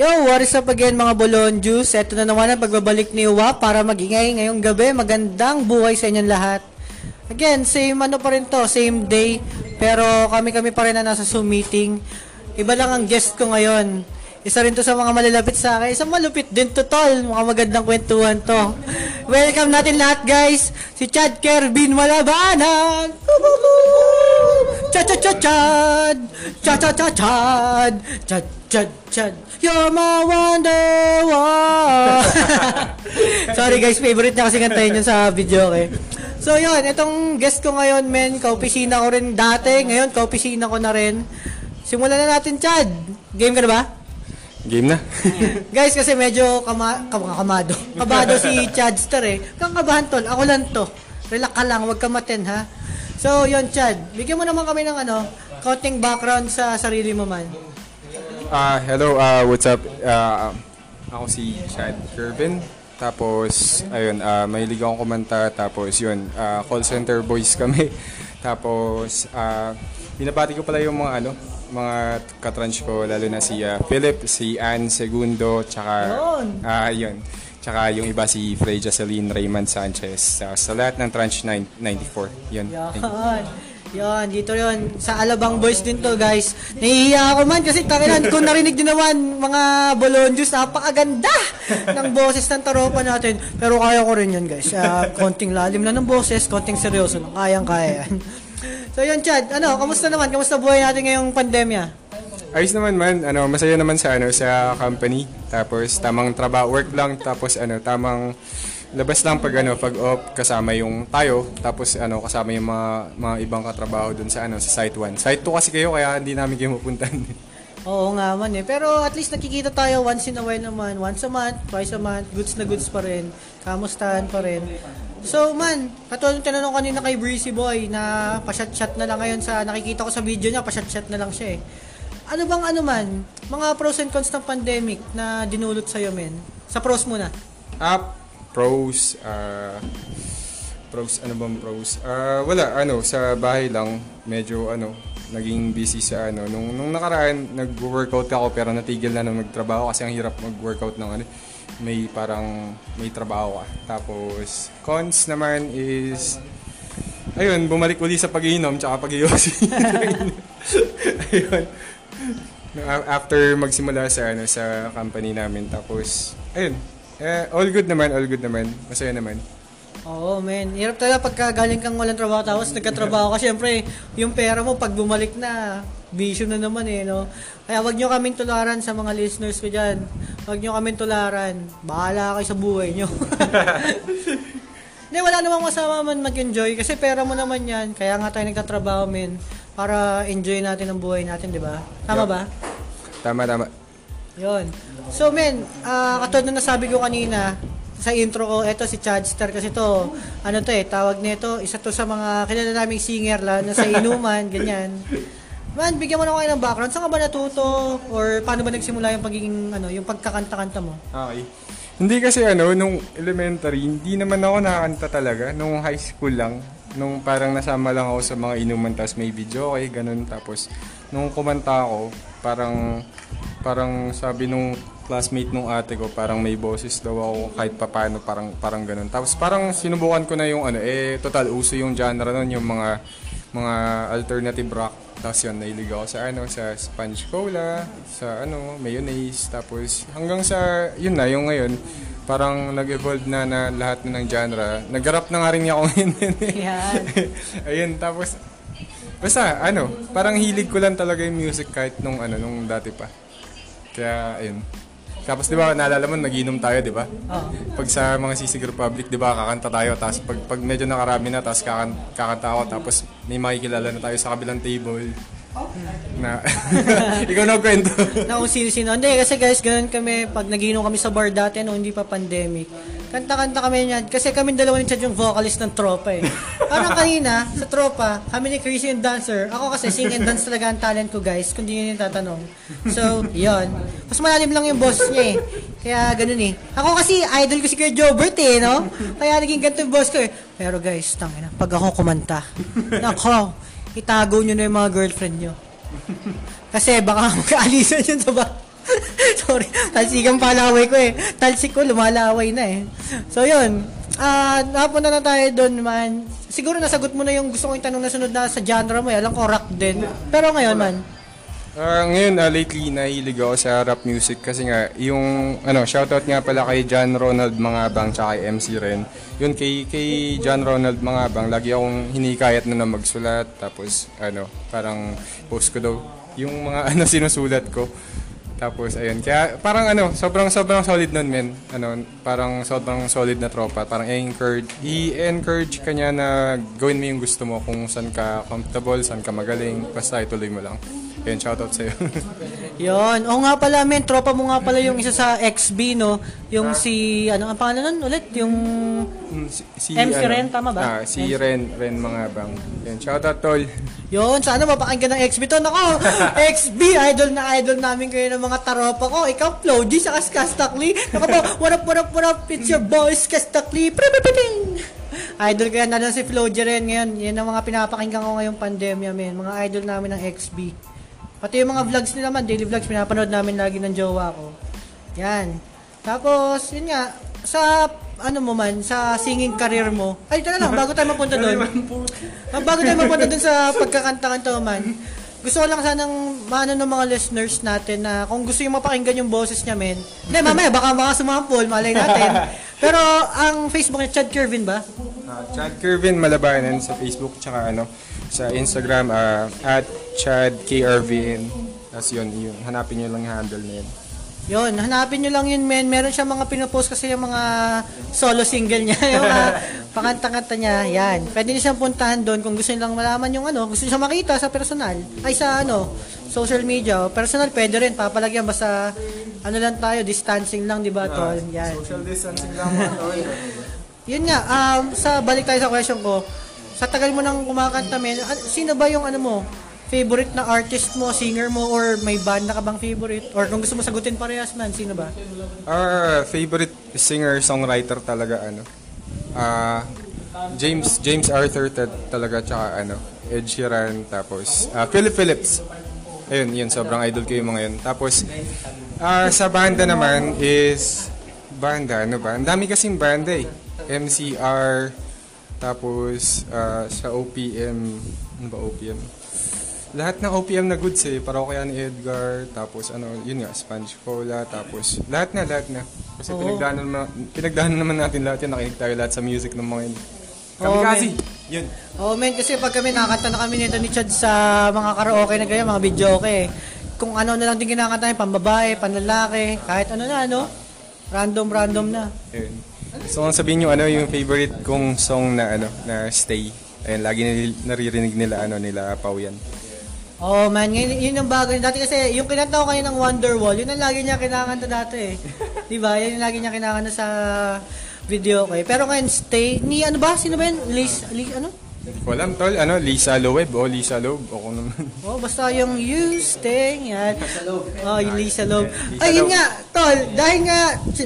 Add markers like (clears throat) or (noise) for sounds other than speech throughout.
Yo, what is up again mga Bolon Juice? Ito na naman ang pagbabalik ni Wa para magingay ngayong gabi. Magandang buhay sa inyong lahat. Again, same ano pa rin to, same day. Pero kami-kami pa rin na nasa Zoom meeting. Iba lang ang guest ko ngayon. Isa rin to sa mga malalapit sa akin. Isang malupit din to, tol. Mga magandang kwentuhan to. Welcome natin lahat, guys. Si Chad Kervin Malabanan. Chad, chad, chad, chad. Chad, chad, chad, chad. Chad, chad, chad. You're my wonder. (laughs) Sorry guys, favorite niya kasi kantahin yun sa video, okay? So yun, itong guest ko ngayon, men, kaopisina ko rin dati. Ngayon, kaopisina ko na rin. Simulan na natin, Chad. Game ka na ba? Game na. (laughs) Guys, kasi medyo kama, kama, kamado. Kabado si Chadster eh. Kang kabahan tol, ako lang to. Relax ka lang, huwag ka maten ha. So, yun Chad, bigyan mo naman kami ng ano, konting background sa sarili mo man. Ah, hello, ah, what's up? Ah, ako si Chad Kervin. Tapos, ayun, ah, mahilig akong kumanta. Tapos, yun, ah, call center boys kami. (laughs) Tapos, ah, binabati ko pala yung mga ano, mga katrunch ko, lalo na si ah, Philip, si Ann Segundo, tsaka, ah, yun. Tsaka yung iba si Frey Jocelyn Raymond Sanchez. Sa, sa lahat ng tranche 9, 94. Yun. Thank you. Yan. Yan, dito yun. Sa Alabang Boys din to, guys. Nahihiya ako man kasi tanginan kung narinig din naman mga Bolon Juice, napakaganda ng boses ng taropa natin. Pero kaya ko rin yun, guys. Ah, konting lalim na ng boses, konting seryoso lang. Kayang-kaya yan. So yun, Chad. Ano, kamusta naman? Kamusta buhay natin ngayong pandemya? Ayos naman man, ano, masaya naman sa ano sa company. Tapos tamang trabaho, work lang tapos ano, tamang labas lang pag ano, pag off kasama yung tayo, tapos ano kasama yung mga mga ibang katrabaho dun sa ano sa site 1. Site 2 kasi kayo kaya hindi namin kayo mapuntahan. (laughs) Oo nga man eh. Pero at least nakikita tayo once in a while naman. Once a month, twice a month, goods na goods pa rin. Kamustahan pa rin. So man, katulad ng tinanong kanina kay Breezy Boy na pa-chat-chat na lang ngayon sa nakikita ko sa video niya, pa-chat-chat na lang siya eh. Ano bang ano man, mga pros and cons ng pandemic na dinulot sa'yo men? Sa pros muna. Up, pros, ah, pros, ano bang pros? Ah, wala, ano, sa bahay lang, medyo ano, naging busy sa ano. Nung, nung nakaraan, nag-workout ako pero natigil na nung nagtrabaho kasi ang hirap mag-workout ng ano, may parang may trabaho ka. Tapos, cons naman is, ayun, bumalik uli sa pag-iinom tsaka pag-iyosi. (laughs) ayun. After magsimula sa ano sa company namin tapos ayun eh, all good naman all good naman masaya naman Oo, men. Hirap talaga pagka galing kang walang trabaho tapos nagkatrabaho ka. Siyempre, yung pera mo pag bumalik na, bisyo na naman eh, no? Kaya wag nyo kaming tularan sa mga listeners ko dyan. Wag nyo kaming tularan. Bahala kayo sa buhay nyo. (laughs) Hindi, wala namang masama man mag-enjoy kasi pera mo naman yan. Kaya nga tayo nagtatrabaho, men. Para enjoy natin ang buhay natin, di ba? Tama Yup. ba? tama tama Yon. So, men, ah katulad na nasabi ko kanina, sa intro ko, eto si Chadster kasi to, ano to eh, tawag nito, isa to sa mga kilala naming singer la, na sa inuman, (laughs) ganyan. Man, bigyan mo na kayo ng background. Saan ka ba natuto? Or paano ba nagsimula yung pagiging, ano, yung pagkakanta-kanta mo? okay hindi kasi ano nung elementary hindi naman ako nakakanta talaga nung high school lang nung parang nasama lang ako sa mga inuman tapos may video okay ganun tapos nung kumanta ako parang parang sabi nung classmate nung ate ko parang may boses daw ako kahit papaano parang parang ganun. Tapos parang sinubukan ko na yung ano eh total uso yung genre nun yung mga mga alternative rock. Tapos yun nahilig ako sa ano sa sponge cola sa ano mayonnaise. Tapos hanggang sa yun na yung ngayon parang nag-evolve na na lahat na ng genre. Nag-rap na nga rin ako (laughs) ngayon. Yan. ayun tapos basta ano parang hilig ko lang talaga yung music kahit nung ano nung dati pa. Kaya ayun tapos di ba naalala mo nagiinom tayo di ba Oo. pag sa mga Sisig Republic, di ba, kakanta tayo, tapos pag, pag medyo nakarami na, tapos kakan, kakanta ako, tapos may makikilala na tayo sa kabilang table. Na, (laughs) ikaw na kwento. na kung sino-sino. Hindi, kasi guys, ganun kami, pag nagiinom kami sa bar dati, nung hindi pa pandemic, kanta-kanta kami niyan. Kasi kami dalawa ni Chad yung vocalist ng tropa eh. Parang kanina, sa tropa, kami ni Chrissy yung dancer. Ako kasi sing and dance talaga ang talent ko guys, kung di nyo tatanong. So, yon Mas malalim lang yung boss niya eh. Kaya ganun eh. Ako kasi, idol ko si Kuya Jobert eh, no? Kaya naging ganito yung boss ko eh. Pero guys, tangina, pag ako kumanta, nako, itago nyo na yung mga girlfriend nyo. Kasi baka (laughs) magkaalisan yun sa ba? (laughs) Sorry, talsik ang palaway ko eh. Talsik ko, lumalaway na eh. So yun, ah napunta na tayo doon man. Siguro nasagot mo na yung gusto ko yung tanong na sunod na sa genre mo eh. Alam ko rock din. Pero ngayon man, Ah, ngayon, ah, lately, nahilig ako sa rap music kasi nga, yung, ano, shoutout nga pala kay John Ronald Mangabang tsaka kay MC Ren. Yun, kay, kay John Ronald Mangabang, lagi akong hinikayat na na magsulat, tapos, ano, parang post ko daw yung mga, (laughs) ano, sinusulat ko. Tapos, ayun, kaya parang ano, sobrang sobrang solid nun, men. Ano, parang sobrang solid na tropa. Parang i-encourage, i-encourage ka niya na gawin mo yung gusto mo kung saan ka comfortable, saan ka magaling, basta ituloy mo lang. Ayun, shoutout sa'yo. (laughs) Yun. O nga pala, men, tropa mo nga pala yung isa sa XB, no? Yung si, ano ang pangalan nun ulit? Yung, Mm, si, si, MC Ren, tama ba? Ah, si Ren, Ren mga bang. Yan, shoutout tol. yun, sana mapakinggan ng XB to. Nako, (laughs) XB, idol na idol namin kayo ng mga taropa ko. Ikaw, Flo G, saka Skastakli. Nako po, what up, what up, what up? It's your boy, Skastakli. Pripipiting! Idol ko yan, na si Flo G rin ngayon. Yan ang mga pinapakinggan ko ngayong pandemya, men. Mga idol namin ng XB. Pati yung mga vlogs nila man, daily vlogs, pinapanood namin lagi ng jowa ko. Yan. Tapos, yun nga, sa ano mo man, sa singing career mo. Ay, teka lang, bago tayo mapunta doon. Ah, bago tayo mapunta doon sa pagkakanta-kanta man. Gusto ko lang sanang maano ng mga listeners natin na kung gusto yung mapakinggan yung boses niya, men. Hindi, mamaya, baka mga sumampol, malay natin. (laughs) Pero, ang Facebook niya, Chad Kervin ba? Ah, Chad Kervin Malabanan sa Facebook tsaka ano sa Instagram ah, at Chad KRVN. Tapos yun, yun, hanapin niyo lang yung handle na yun. Yun, hanapin nyo lang yun, men. Meron siyang mga pinopost kasi yung mga solo single niya, (laughs) yung mga (laughs) pakanta-kanta niya. Yan. Pwede niyo siyang puntahan doon kung gusto niyo lang malaman yung ano, gusto niyo siya makita sa personal. Ay, sa ano, social media. Personal, pwede rin. Papalagyan, basta ano lang tayo, distancing lang, di ba, tol? Yan. Social distancing lang mga tol. (laughs) Yun nga, um, sa balik tayo sa question ko, sa tagal mo nang kumakanta, men, an- sino ba yung ano mo, favorite na artist mo, singer mo, or may banda ka bang favorite? Or kung gusto mo sagutin parehas man, sino ba? Our favorite singer songwriter talaga ano. Ah James James Arthur ta- talaga tsaka ano Ed Sheeran tapos ah, Philip Phillips. Ayun, yun sobrang idol ko yung mga yun. Tapos ah, sa banda naman is banda ano ba? Ang dami kasing banda eh. MCR tapos ah, sa OPM ano ba OPM? Lahat ng OPM na goods eh. Parang kaya ni Edgar, tapos ano, yun nga, Sponge Cola, tapos lahat na, lahat na. Kasi Oo. pinagdaanan, naman, pinagdaanan naman natin lahat yan. Nakinig tayo lahat sa music ng mga yun. Kami Oo, kasi, yun. Oh, men, kasi pag kami nakakanta na kami nito ni Chad sa mga karaoke na ganyan, mga video okay. Kung ano na lang din kinakanta niya, pambabae, panlalaki, kahit ano na, ano, random, random na. Yun. So, kung sabihin nyo, ano yung favorite kong song na, ano, na Stay. Ayun, lagi nil, naririnig nila, ano, nila Pau yan. Oh man, ngayon, yun yung bagay. Dati kasi, yung kinanta ko kayo ng Wonderwall, yun ang lagi niya kinakanta dati eh. (laughs) Di ba? Yan yung lagi niya kinakanta sa video ko eh. Pero ngayon, stay, ni ano ba? Sino ba yun? Liz, Liz ano? Walang tol, ano, Lisa Loeb o Lisa Loeb. O kung naman. (laughs) Oh, basta yung you stay, yan. Oh, yung Lisa Loeb. Lisa Ay, yun Loeb. nga, tol, dahil nga,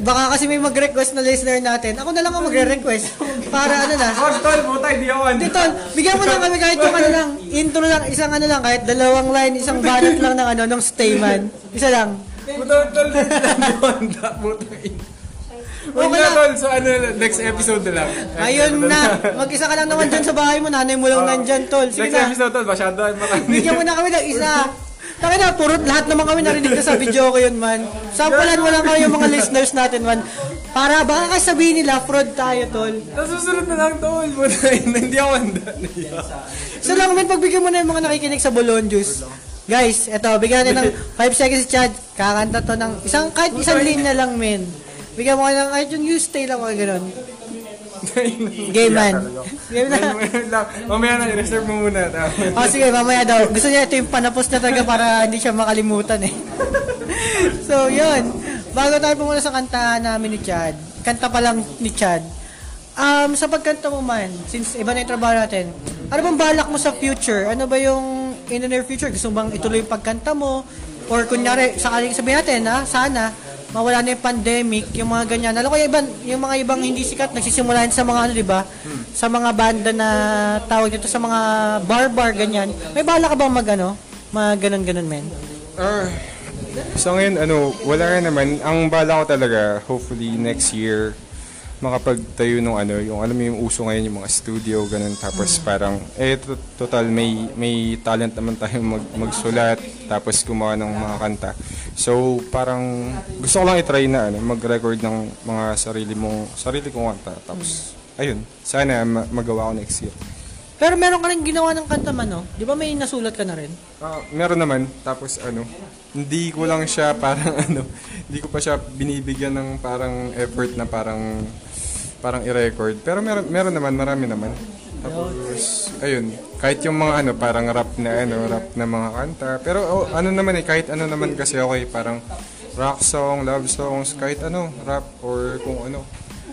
baka kasi may mag-request na listener natin, ako na lang ang magre-request. Para ano na. Oh, tol, puta, hindi ako Hindi, tol, bigyan mo lang kami kahit yung ano lang, intro lang, isang ano lang, kahit dalawang line, isang banat lang ng ano, ng stay man. Isa lang. Puta, tol, puta, puta. Huwag na, tol. So, ano, next episode na lang. Ayun na, mag-isa ka lang naman dyan sa bahay mo, nanay mo lang nandyan, tol. Sige Next na. episode, tol. Masyado. Bigyan mo na kami ng isa. Taka na, puro lahat naman kami narinig na sa video ko yun, man. Sampalan mo lang kami yung mga listeners natin, man. Para baka sabihin nila, fraud tayo, tol. Nasusunod na lang, tol. Hindi ako handa. So lang, man, pagbigyan mo na yung mga nakikinig sa Bolon Juice. Guys, eto, bigyan natin ng 5 seconds si Chad. Kakanta to ng isang, kahit isang linya lang, men. Bigyan mo kayo ng kahit yung you stay lang o gano'n. Game, man. Game na. Mamaya na, i-reserve mo muna. Oh, sige, mamaya daw. Gusto niya ito yung panapos na talaga para hindi siya makalimutan eh. (laughs) so, yun. Bago tayo pumunta sa kanta namin ni Chad, kanta pa lang ni Chad, um, sa pagkanta mo man, since iba na yung trabaho natin, ano bang balak mo sa future? Ano ba yung in the near future? Gusto bang ituloy yung pagkanta mo? Or kunyari, sakaling sabihin natin, ha, sana, mawala na yung pandemic, yung mga ganyan. Alam ko yung, ibang, yung mga ibang hindi sikat, nagsisimulan sa mga ano, di ba? Sa mga banda na tawag dito, sa mga bar-bar, ganyan. May bala ka bang mag, ano, mga ganon-ganon, men? Uh, So ngayon, ano, wala na naman. Ang bala ko talaga, hopefully next year, makapagtayo nung ano, yung alam mo yung uso ngayon yung mga studio, ganun. Tapos parang, eh, to- total, may, may talent naman tayo mag, magsulat, tapos gumawa ng mga kanta. So, parang, gusto ko lang itry na, ano, mag-record ng mga sarili mong, sarili kong kanta. Tapos, ayun, sana ma- magawa ko next year. Pero meron ka rin ginawa ng kanta man, no? Di ba may nasulat ka na rin? Ah, meron naman. Tapos ano, hindi ko lang siya parang (laughs) ano, hindi ko pa siya binibigyan ng parang effort na parang parang i-record. Pero meron meron naman, marami naman. Tapos ayun, kahit yung mga ano, parang rap na ano, rap na mga kanta. Pero oh, ano naman eh, kahit ano naman kasi okay, parang rock song, love songs, kahit ano, rap or kung ano.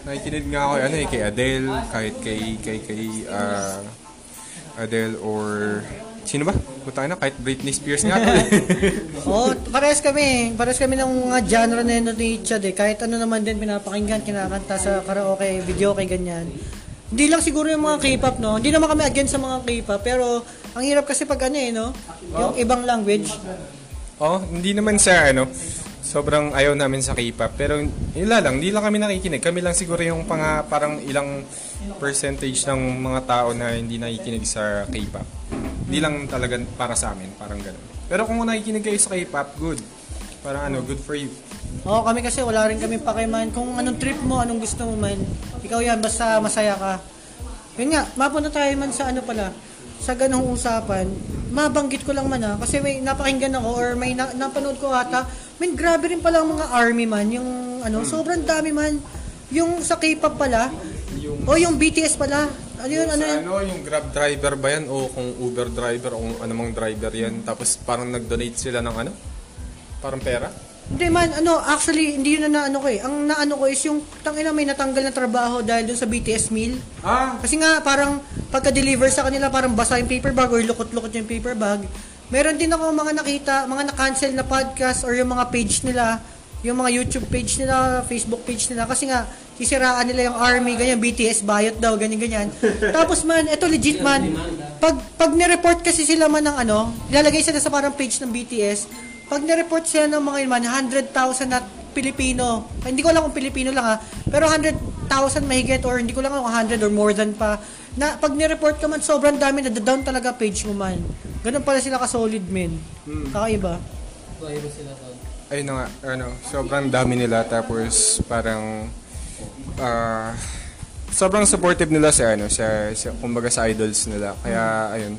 Nakikinig nga ako ano eh, kay Adele, kahit kay kay kay ah, Adele or sino ba? Puta na, kahit Britney Spears nga. eh. (laughs) Oo, parehas kami. Parehas kami ng mga genre na yun ni Chad eh. Kahit ano naman din pinapakinggan, kinakanta sa karaoke, video kay ganyan. Hindi lang siguro yung mga K-pop, no? Hindi naman kami against sa mga K-pop, pero ang hirap kasi pag ano eh, no? Yung ibang language. oh, hindi naman sa ano, sobrang ayaw namin sa K-pop. Pero yun lang, hindi lang kami nakikinig. Kami lang siguro yung pang, parang ilang percentage ng mga tao na hindi nakikinig sa K-pop. Hindi lang talaga para sa amin, parang ganun. Pero kung nakikinig kayo sa K-pop, good. Parang ano, good for you. Oo, kami kasi wala rin kami pakiman. Kung anong trip mo, anong gusto mo man, ikaw yan, basta masaya ka. Yun nga, mapunta tayo man sa ano pala, sa ganong usapan, mabanggit ko lang man ha, kasi may napakinggan ako or may na, napanood ko ata, may grabe rin pala ang mga army man, yung ano, sobrang dami man. Yung sa K-pop pala, o yung BTS pala, ano yun, ano yun? ano, yung Grab driver ba yan o kung Uber driver o kung anumang driver yan. Tapos parang nag-donate sila ng ano? Parang pera? Hindi man, ano, actually, hindi yun na naano ko eh. Ang naano ko is yung, tangina may natanggal na trabaho dahil dun sa BTS meal. Ah, Kasi nga, parang pagka-deliver sa kanila, parang basa yung paper bag or lukot-lukot yung paper bag. Meron din ako mga nakita, mga na-cancel na podcast or yung mga page nila, yung mga YouTube page nila, Facebook page nila. Kasi nga, sisiraan nila yung army, ganyan, BTS bayot daw, ganyan-ganyan. Tapos man, eto legit man, pag, pag nireport kasi sila man ng ano, ilalagay sila sa parang page ng BTS, pag nireport sila ng mga man, 100,000 na Pilipino, ay, hindi ko alam kung Pilipino lang ha, pero 100,000 mahigit or hindi ko lang kung 100 or more than pa, na pag nireport ka man, sobrang dami, na-down talaga page mo man. Ganun pala sila ka-solid, men. Kakaiba. ayun na nga, ano, sobrang dami nila tapos parang ah, sobrang supportive nila sa ano, sa, sa kumbaga sa idols nila. Kaya ayun.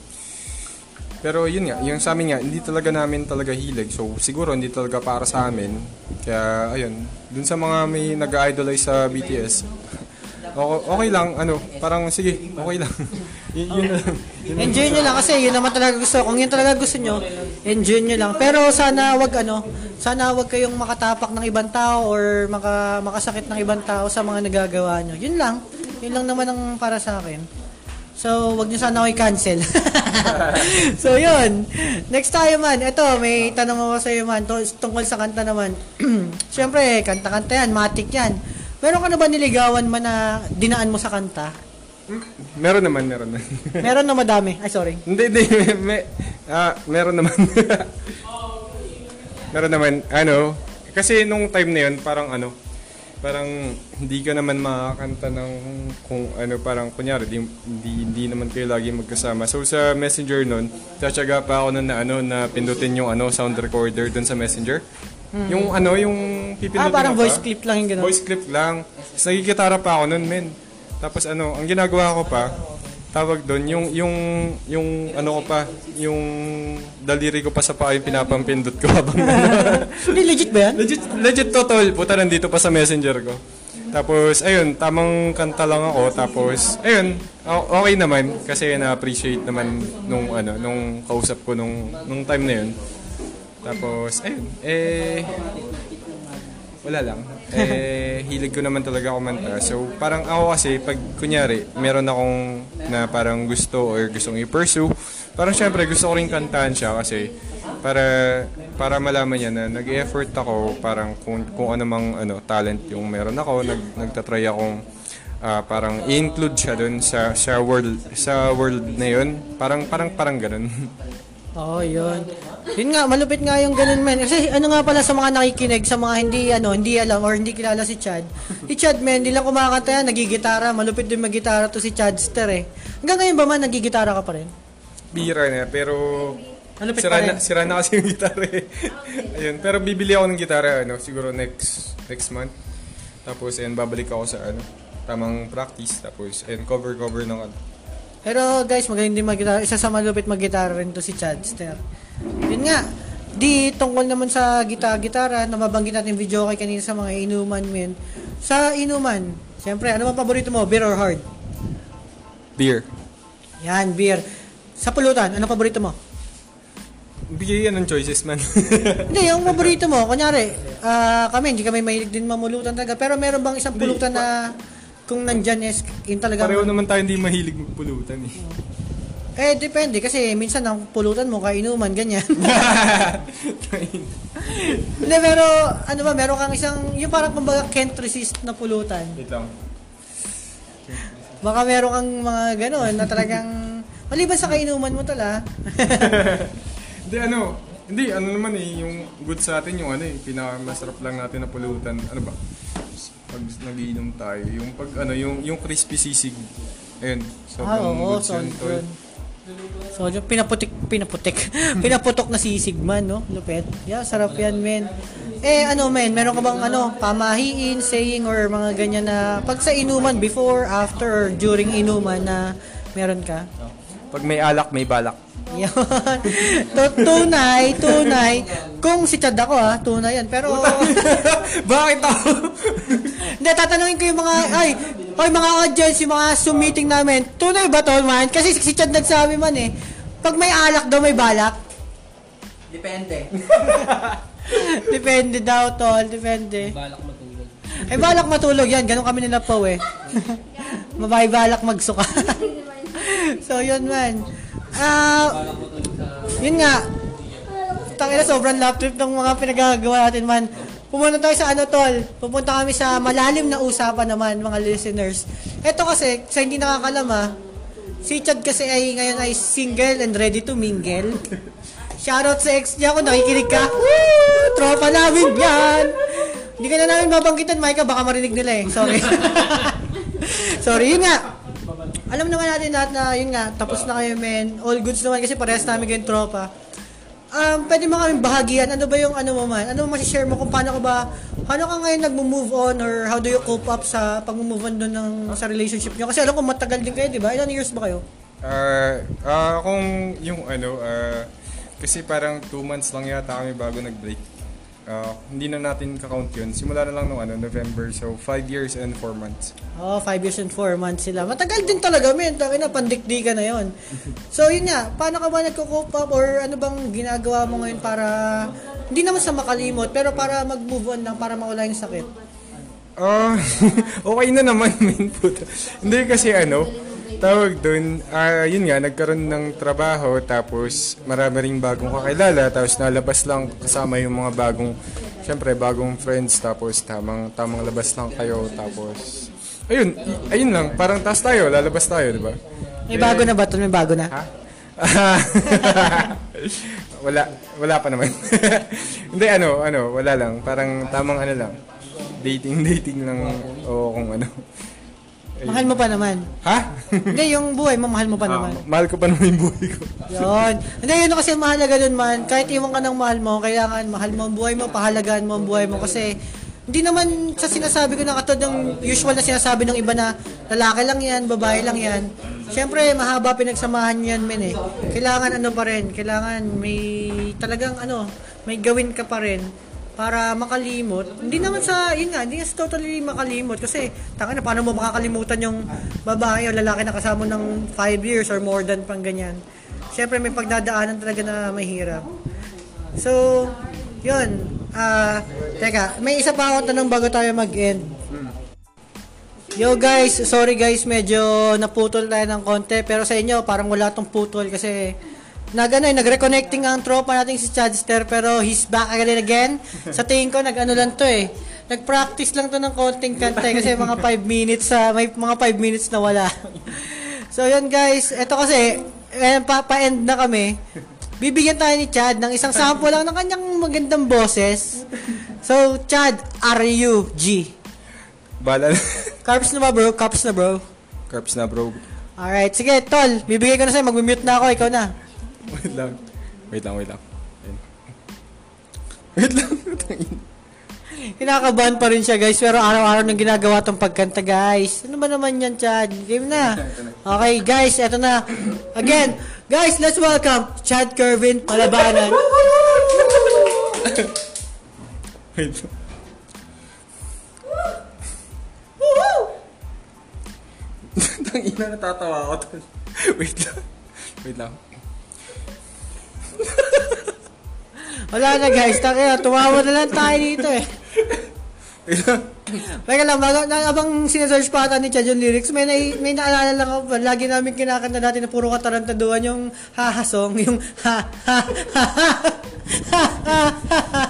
Pero yun nga, yung sa amin nga, hindi talaga namin talaga hilig. So siguro hindi talaga para sa amin. Kaya ayun, dun sa mga may nag-idolize sa BTS, okay, lang, ano, parang sige, okay lang. (laughs) yun, yun. Yun lang. Enjoy nyo lang kasi yun naman talaga gusto. Kung yun talaga gusto nyo, enjoy nyo lang. Pero sana wag ano, sana wag kayong makatapak ng ibang tao or maka, makasakit ng ibang tao sa mga nagagawa nyo. Yun lang. Yun lang naman ang para sa akin. So, wag nyo sana ako i-cancel. (laughs) so, yun. Next tayo man. Ito, may tanong ako sa iyo man. Tungkol sa kanta naman. (clears throat) Siyempre, kanta-kanta yan. Matik yan. Meron ka na ba niligawan man na dinaan mo sa kanta? Meron naman, meron naman. Meron na madami. Ay, sorry. Hindi, hindi. (laughs) May, ah, meron naman. (laughs) meron naman, ano, kasi nung time na yun, parang ano, parang hindi ka naman makakanta ng kung ano, parang kunyari, di, hindi, hindi naman kayo lagi magkasama. So sa messenger nun, tatsaga pa ako nun na ano, na pindutin yung ano, sound recorder dun sa messenger. Yung ano, yung pipindutin Ah, parang pa. voice clip lang yung gano'n. Voice clip lang. Tapos nagkikitara pa ako nun, men. Tapos ano, ang ginagawa ko pa, tawag doon, yung, yung, yung, ano ko pa, yung daliri ko pa sa paa yung pinapampindot ko (laughs) habang (laughs) Hindi, legit ba yan? legit, legit to, tol. Puta, nandito pa sa messenger ko. Tapos, ayun, tamang kanta lang ako. Tapos, ayun, okay naman. Kasi na-appreciate naman nung, ano, nung kausap ko nung, nung time na yun. Tapos, ayun, eh, wala lang. Eh, hilig ko naman talaga kumanta. So, parang ako kasi, pag kunyari, meron akong na parang gusto or gustong i-pursue, parang syempre gusto ko rin kantahan siya kasi para para malaman niya na nag-effort ako parang kung, kung ano mang ano, talent yung meron ako, nag, nagtatry akong ah, parang i-include siya dun sa sa world sa world na yun. Parang parang parang ganun. Oo, yun. Yun nga, malupit nga yung ganun, men. Kasi ano nga pala sa mga nakikinig, sa mga hindi, ano, hindi alam or hindi kilala si Chad. Si Chad, men, hindi lang kumakanta yan, nagigitara. Malupit din maggitara to si Chadster, eh. Hanggang ngayon ba man, nagigitara ka pa rin? Bira na, pero Malupit sira pa rin. na, sira na kasi yung gitara eh. Ayun, pero bibili ako ng gitara, ano, siguro next next month. Tapos, ayun, babalik ako sa, ano, tamang practice. Tapos, ayun, cover-cover ng, ano. Pero guys, magaling din maggitara. Isa sa malupit maggitara rin to si Chadster. Yun nga, di tungkol naman sa gita-gitara na mabanggit natin video kay kanina sa mga inuman, men. Sa inuman, siyempre, ano bang paborito mo? Beer or hard? Beer. Yan, beer. Sa pulutan, ano paborito mo? Bigay yan ng choices, man. (laughs) Hindi, yung paborito mo, kunyari, ah, kami, hindi kami mahilig din mamulutan talaga. Pero meron bang isang pulutan na kung nandyan is, yun talaga. Pareho naman tayo hindi mahilig magpulutan eh. Eh, depende. Kasi minsan ang pulutan mo, kainuman, ganyan. (laughs) Hindi, pero ano ba, meron kang isang, yung parang kumbaga can't resist na pulutan. Lang. Baka meron kang mga gano'n na talagang, maliban sa kainuman mo tala. (laughs) Hindi, ano, hindi, ano naman eh, yung good sa atin, yung ano eh, pinakamasarap lang natin na pulutan. Ano ba? Pag nagiinom tayo, yung pag, ano, yung, yung crispy sisig. Ayun, ah, sobrang oo, goods yun, tol. So, yung pinaputik, pinaputik, (laughs) pinaputok na sisig man, no? Lupet. Yeah, sarap yan, men. Eh, ano, men, meron ka bang, ano, pamahiin, saying, or mga ganyan na, pag sa inuman, before, after, or during inuman na meron ka? Pag may alak, may balak. Yan. (laughs) Tu- tunay, tunay. Kung si Chad ako ha, tunay yan. Pero, (laughs) Bakit ako? hindi, tatanungin ko yung mga, ay, ay mga audience, yung mga Zoom meeting namin, tunay ba to man? Kasi si Chad nagsabi man eh, pag may alak daw, may balak. Depende. (laughs) Depende daw, tol. Depende. Balak matulog. Ay, balak matulog yan. Ganon kami nila po eh. Mabay balak magsuka. so, yun man. Ah, yun nga. Tangina, sobrang lap trip ng mga pinagagawa natin man. Pumunta tayo sa ano tol. Pupunta kami sa malalim na usapan naman mga listeners. Ito kasi, sa hindi nakakalama, si Chad kasi ay ngayon ay single and ready to mingle. Shoutout sa ex niya kung nakikinig ka. Woo! Tropa namin yan! Hindi ka na namin babanggitan, Micah. Baka marinig nila eh. Sorry. (laughs) Sorry, yun nga. Alam naman natin lahat na, yun nga, tapos na kayo, men. All goods naman kasi parehas namin kayong tropa. Um, pwede mo kami bahagian. Ano ba yung ano mo man? Ano mo share mo kung paano ka ba, paano ka ngayon nagmo-move on or how do you cope up sa pag-move on doon ng, sa relationship nyo? Kasi alam ko matagal din kayo, di ba? Ilan years ba kayo? Ah, ah, kung yung ano, ah, kasi parang 2 months lang yata kami bago nag-break. Ah, hindi na natin kakount yun. Simula na lang nung ano, November. So, 5 years and 4 months. Oh, 5 years and 4 months sila. Matagal din talaga, men. Taki na, pandikdi ka na yon. (laughs) So, yun nga. Paano ka ba nagko-cope up or ano bang ginagawa mo ngayon para, hindi naman sa makalimot, pero para mag-move on lang, para mawala yung sakit? Ah, (laughs) okay na naman, (laughs) main puto. Hindi kasi ano, tawag doon, ah, yun nga, nagkaroon ng trabaho, tapos marami ring bagong kakilala, tapos nalabas lang kasama yung mga bagong, syempre, bagong friends, tapos tamang, tamang labas lang kayo, tapos, ayun, ayun lang, parang tas tayo, lalabas tayo, di ba? May bago na ba ito? May bago na? Ha? (laughs) wala, wala pa naman. (laughs) Hindi, ano, ano, wala lang. Parang tamang ano lang. Dating, dating lang. O kung ano. Mahal mo pa naman. Ha? Hindi, yung buhay mo, mahal mo pa Ah, naman. mahal ko pa naman yung buhay ko. Yun. Hindi, yun kasi mahalaga dun man. Kahit iwan ka ng mahal mo, kailangan mahal mo ang buhay mo, pahalagaan mo ang buhay mo. Kasi, hindi naman sa sinasabi ko na katod ng usual na sinasabi ng iba na lalaki lang yan, babae lang yan. Siyempre, mahaba pinagsamahan yan, men eh. Kailangan ano pa rin, kailangan may talagang ano, may gawin ka pa rin para makalimot. Hindi naman sa, yun nga, hindi sa totally makalimot kasi, taka na, paano mo makakalimutan yung babae o lalaki na kasama ng 5 years or more than pang ganyan. Siyempre, may pagdadaanan talaga na mahirap. So, yun. Ah, teka, may isa pa akong tanong bago tayo mag-end. Yo guys, sorry guys, medyo naputol tayo ng konti. Pero sa inyo, parang wala tong putol kasi nag, ano, eh, nag-reconnecting ang tropa nating si Chadster pero he's back again again. (laughs) Sa tingin ko, nag-ano lang to eh. Nag-practice lang to ng konting kanta eh, kasi mga (laughs) 5 minutes, sa may mga 5 minutes na wala. so yun guys, eto kasi, eh, pa- pa-end na kami. bibigyan tayo ni Chad ng isang sample lang ng kanyang magandang boses. So, Chad, R-U-G. Bala na. Carbs na ba, bro? Cups na, bro? Carbs na bro. Alright, sige, tol. Bibigay ko na sa'yo. Mag-mute na ako. Ikaw na. Wait lang. Wait lang, wait lang. Ayun. Wait lang. (laughs) Kinakabahan pa rin siya, guys. Pero araw-araw nang ginagawa tong pagkanta, guys. Ano ba naman yan, Chad? Game na. Okay, guys. Eto na. Again, guys, let's welcome Chad Kervin Palabanan. (laughs) wait lang. (laughs) Tangina, natatawa ako. Wait lang. Wait lang. (laughs) Wala na, guys. Taka, tumawa na lang tayo dito, eh. (laughs) Teka lang, bago, na, abang sinesearch pa ata ni Chad yung lyrics, may, na, may naalala lang ako, lagi namin kinakanta dati na puro katarantaduan yung hahasong, yung ha, ha, ha, ha, ha, ha, ha.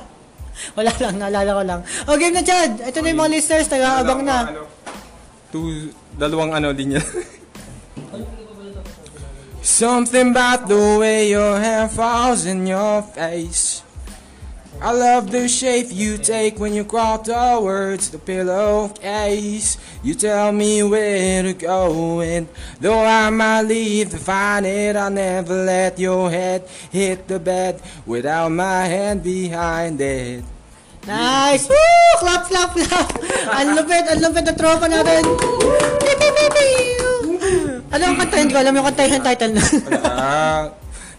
(laughs) Wala lang, naalala ko lang. O, game na, Chad. Ito na yung mga listeners, nag-aabang na. Ano, two, dalawang ano linya. Something about the way your hair falls in your face. I love the shape you take when you crawl towards the pillowcase. You tell me where to go, and though I might leave to find it, I'll never let your head hit the bed without my hand behind it. Nice! Woo! Clap, clap, clap! Lupit ng tropa natin! Pew, pew, pew, pew! Ano ang kantahin ko? Alam mo yung kantahin yung title na? (laughs) Ah,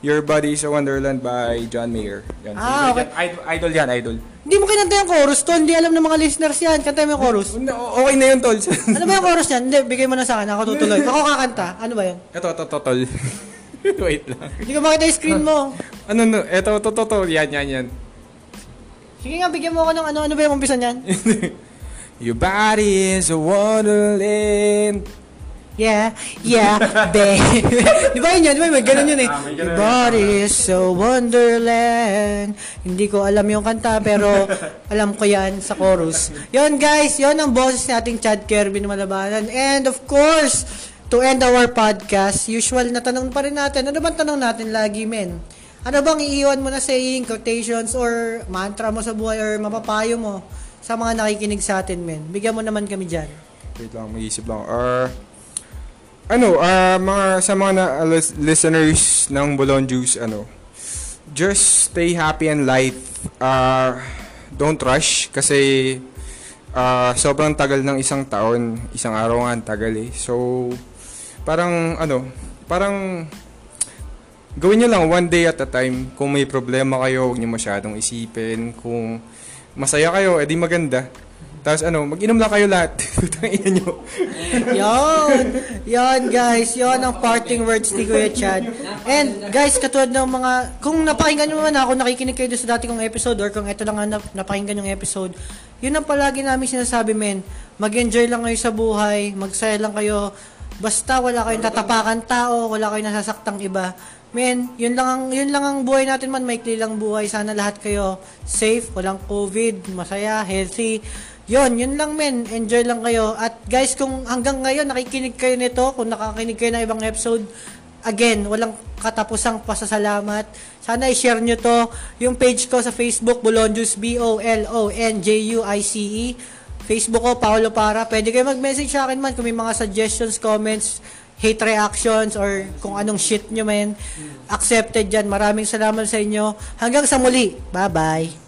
Your Body is a Wonderland by John Mayer. Yan. Ah, okay. Idol, idol yan, idol. Hindi mo kinanta yung chorus to. Hindi alam ng mga listeners yan. Kantahin mo yung chorus. No, okay na yun, tol. (laughs) Ano ba yung chorus yan? Hindi, bigay mo na sa akin. Ako tutuloy. (laughs) Ako kakanta. Ano ba yan? Ito, ito, ito, tol. Wait lang. Hindi ko makita yung screen mo. Ano, no, ito, ito, ito, ito. Yan, yan, yan. Sige nga, bigyan mo ako ng ano. Ano ba yung umpisa niyan? Your body is a wonderland. Yeah, yeah, (laughs) babe. Di ba yun yan? Di ba may ganun yun eh. Ah, may Your body is so wonderland. Hindi ko alam yung kanta pero (laughs) alam ko yan sa chorus. Yon guys, yon ang boses nating Chad Kervin Malabanan. And of course, to end our podcast, usual na tanong pa rin natin. Ano bang tanong natin lagi, men? Ano bang iiwan mo na saying, quotations, or mantra mo sa buhay, or mapapayo mo sa mga nakikinig sa atin, men? Bigyan mo naman kami dyan. Wait lang, mag-isip lang. Uh, ano, ah, mga, sa mga na, lis- listeners ng Bolon Juice, ano, just stay happy and light. Uh, don't rush kasi ah, sobrang tagal ng isang taon. Isang araw nga tagal eh. So, parang, ano, parang, gawin nyo lang one day at a time. Kung may problema kayo, huwag nyo masyadong isipin. Kung masaya kayo, edi maganda. Tapos ano, mag-inom lang kayo lahat. (laughs) Tangina nyo. Yon, yon guys, yon ang parting words ni Kuya Chad. And guys, katulad ng mga, kung napakinggan nyo naman ako, nakikinig kayo sa dati kong episode or kung ito lang ang nap- napakinggan yung episode, yun ang palagi namin sinasabi men, mag-enjoy lang kayo sa buhay, magsaya lang kayo, basta wala kayong tatapakan tao, wala kayong nasasaktang iba. Men, yun lang ang yun lang ang buhay natin man, maikli lang buhay. Sana lahat kayo safe, walang COVID, masaya, healthy. Yun, yun lang men. Enjoy lang kayo. At guys, kung hanggang ngayon nakikinig kayo nito, kung nakakinig kayo ng ibang episode, again, walang katapusang pasasalamat. Sana i-share nyo to. Yung page ko sa Facebook, Bolonjuice, B-O-L-O-N-J-U-I-C-E. Facebook ko, Paolo Para. Pwede kayo mag-message sa akin man kung may mga suggestions, comments, hate reactions, or kung anong shit nyo men. Accepted yan. Maraming salamat sa inyo. Hanggang sa muli. Bye-bye.